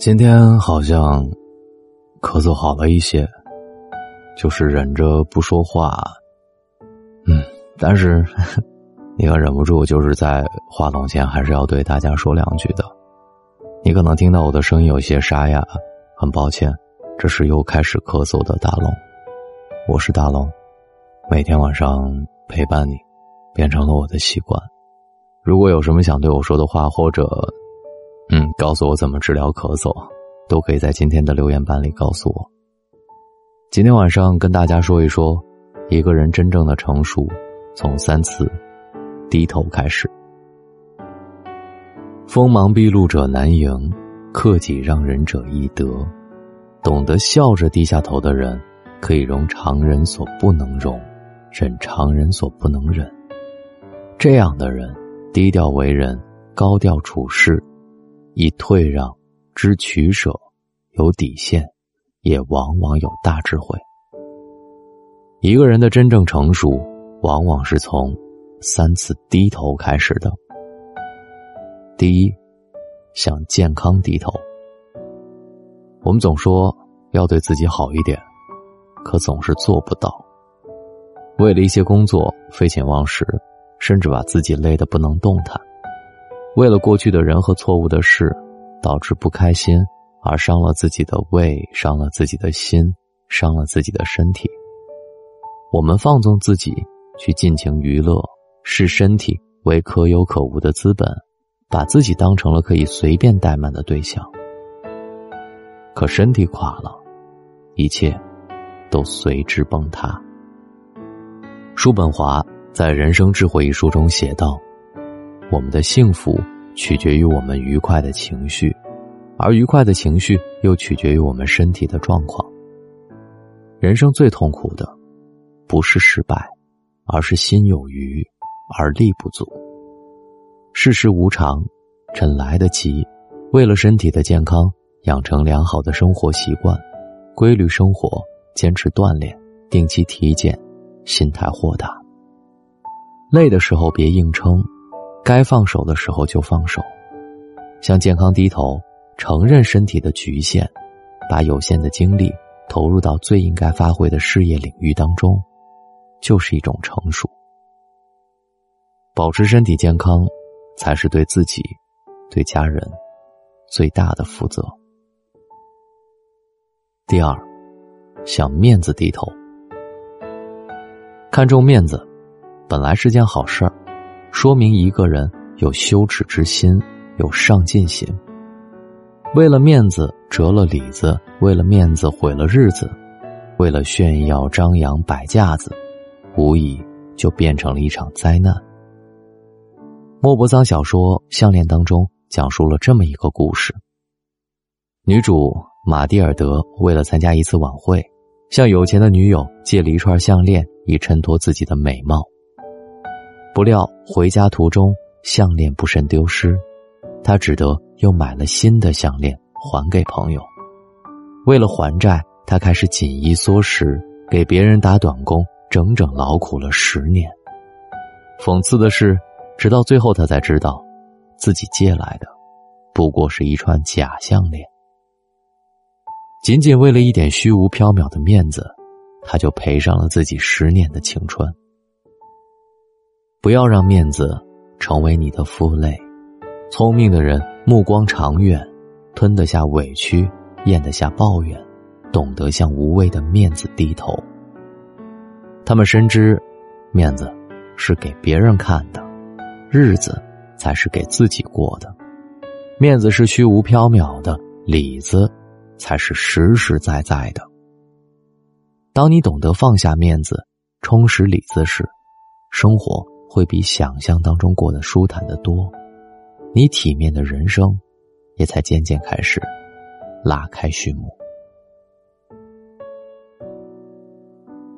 今天好像咳嗽好了一些，就是忍着不说话。嗯，但是 你可忍不住，就是在话筒前还是要对大家说两句的。你可能听到我的声音有些沙哑，很抱歉，这是又开始咳嗽的大龙。我是大龙，每天晚上陪伴你，变成了我的习惯。如果有什么想对我说的话，或者……告诉我怎么治疗咳嗽，都可以在今天的留言板里告诉我。今天晚上跟大家说一说，一个人真正的成熟，从三次低头开始。锋芒毕露者难赢，克己让人者易得。懂得笑着低下头的人，可以容常人所不能容，忍常人所不能忍。这样的人，低调为人，高调处事。以退让，知取舍，有底线，也往往有大智慧。一个人的真正成熟，往往是从三次低头开始的。第一，向健康低头。我们总说要对自己好一点，可总是做不到。为了一些工作废寝忘食，甚至把自己累得不能动弹。为了过去的人和错误的事，导致不开心，而伤了自己的胃，伤了自己的心，伤了自己的身体。我们放纵自己去尽情娱乐，视身体为可有可无的资本，把自己当成了可以随便怠慢的对象。可身体垮了，一切都随之崩塌。叔本华在《人生智慧》一书中写道。我们的幸福取决于我们愉快的情绪，而愉快的情绪又取决于我们身体的状况。人生最痛苦的，不是失败，而是心有余而力不足。世事无常，趁来得及，为了身体的健康，养成良好的生活习惯，规律生活，坚持锻炼，定期体检，心态豁达。累的时候别硬撑。该放手的时候就放手，向健康低头，承认身体的局限，把有限的精力投入到最应该发挥的事业领域当中，就是一种成熟。保持身体健康，才是对自己、对家人最大的负责。第二，向面子低头。看重面子，本来是件好事儿。说明一个人有羞耻之心，有上进心。为了面子折了里子，为了面子毁了日子，为了炫耀张扬摆架子，无疑就变成了一场灾难。莫泊桑小说《项链》当中讲述了这么一个故事：女主玛蒂尔德为了参加一次晚会，向有钱的女友借了一串项链，以衬托自己的美貌。不料回家途中项链不慎丢失，他只得又买了新的项链还给朋友。为了还债，他开始紧衣缩食，给别人打短工，整整劳苦了十年。讽刺的是，直到最后他才知道，自己借来的不过是一串假项链。仅仅为了一点虚无缥缈的面子，他就赔上了自己十年的青春。不要让面子成为你的负累。聪明的人目光长远，吞得下委屈，咽得下抱怨，懂得向无谓的面子低头。他们深知，面子是给别人看的，日子才是给自己过的。面子是虚无缥缈的，里子才是实实在在的。当你懂得放下面子，充实里子时，生活。会比想象当中过得舒坦的多，你体面的人生，也才渐渐开始拉开序幕。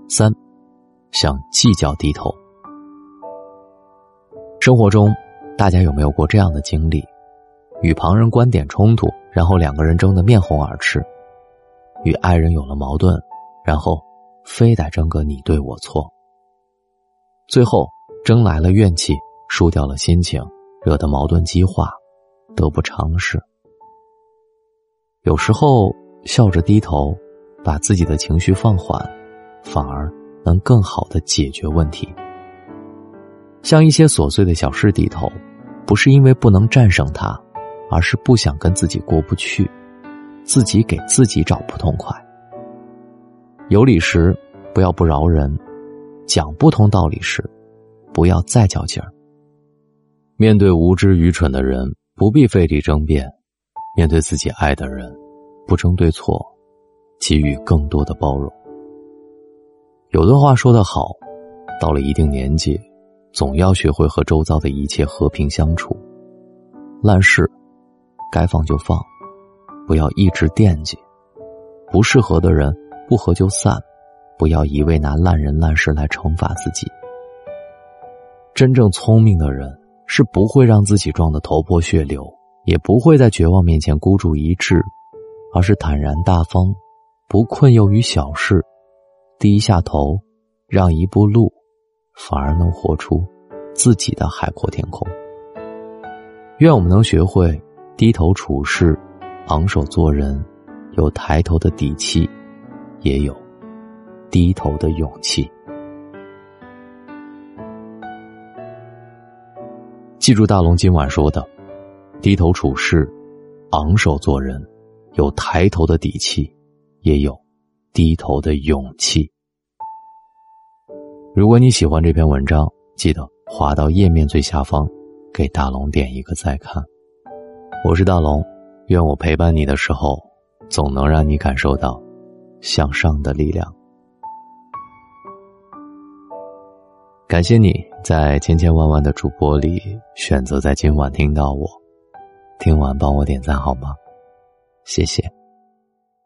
三，向计较低头。生活中，大家有没有过这样的经历？与旁人观点冲突，然后两个人争得面红耳赤；与爱人有了矛盾，然后非得争个你对我错，最后。争来了怨气，输掉了心情，惹得矛盾激化，得不偿失。有时候笑着低头，把自己的情绪放缓，反而能更好的解决问题。像一些琐碎的小事低头，不是因为不能战胜它，而是不想跟自己过不去，自己给自己找不痛快。有理时不要不饶人，讲不通道理时，不要再较劲儿。面对无知愚蠢的人，不必费力争辩；面对自己爱的人，不争对错，给予更多的包容。有段话说得好，到了一定年纪。总要学会和周遭的一切和平相处。烂事，该放就放，不要一直惦记。不适合的人，不合就散，不要一味拿烂人烂事来惩罚自己。真正聪明的人，是不会让自己撞得头破血流，也不会在绝望面前孤注一掷，而是坦然大方，不困囿于小事，低下头，让一步路。反而能活出自己的海阔天空。愿我们能学会低头处事，昂首做人，有抬头的底气，也有低头的勇气。记住大龙今晚说的：低头处事，昂首做人，有抬头的底气，也有低头的勇气。如果你喜欢这篇文章，记得滑到页面最下方，给大龙点一个再看。我是大龙，愿我陪伴你的时候，总能让你感受到向上的力量。感谢你在千千万万的主播里选择在今晚听到我，听完帮我点赞好吗？谢谢。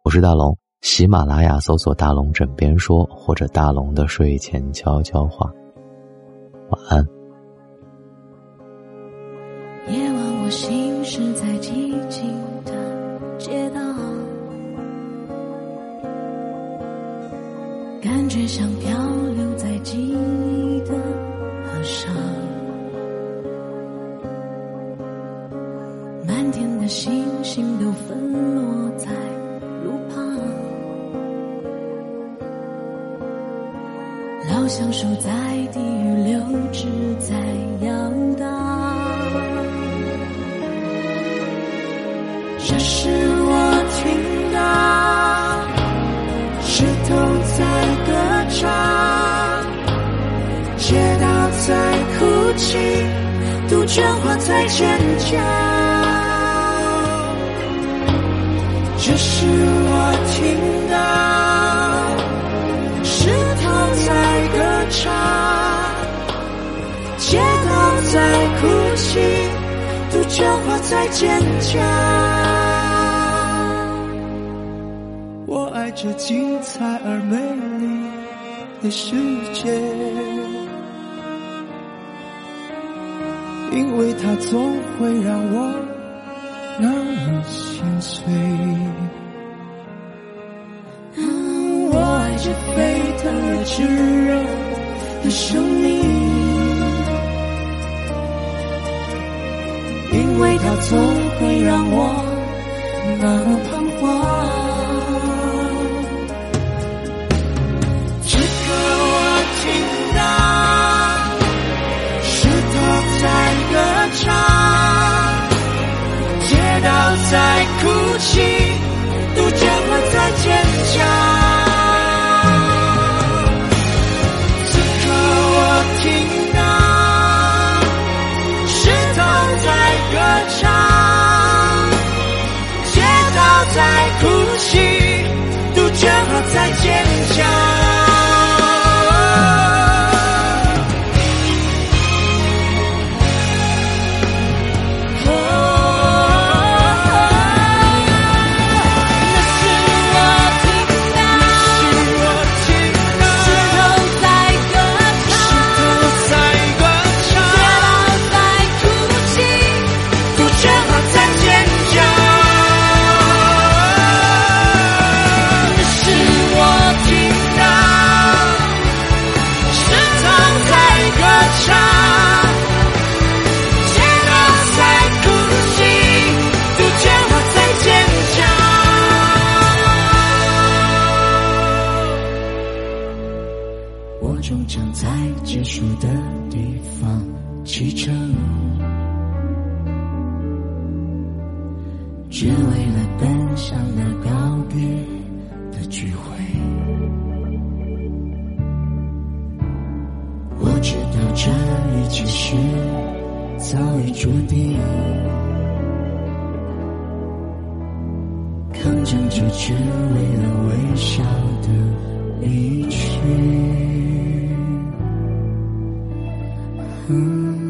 我是大龙。喜马拉雅搜索“大龙枕边说”或者“大龙的睡前悄悄话”。晚安。夜晚，我行驶在寂静的街道，感觉像的星星都分落在路旁。老橡树在地狱流只在摇荡。这是我听到石头在歌唱，街道在哭泣，杜鹃花在尖叫。这是我听到。石头在歌唱，街道在哭泣，杜鹃花在坚强。我爱这精彩而美丽的世界，因为它总会让我那么心碎。我爱这沸腾的、炙热。的生命，因为它总会让我那么彷徨。启程，只为了奔向那告别的聚会。我知道这一切是早已注定，抗争着只为了微笑的离去。嗯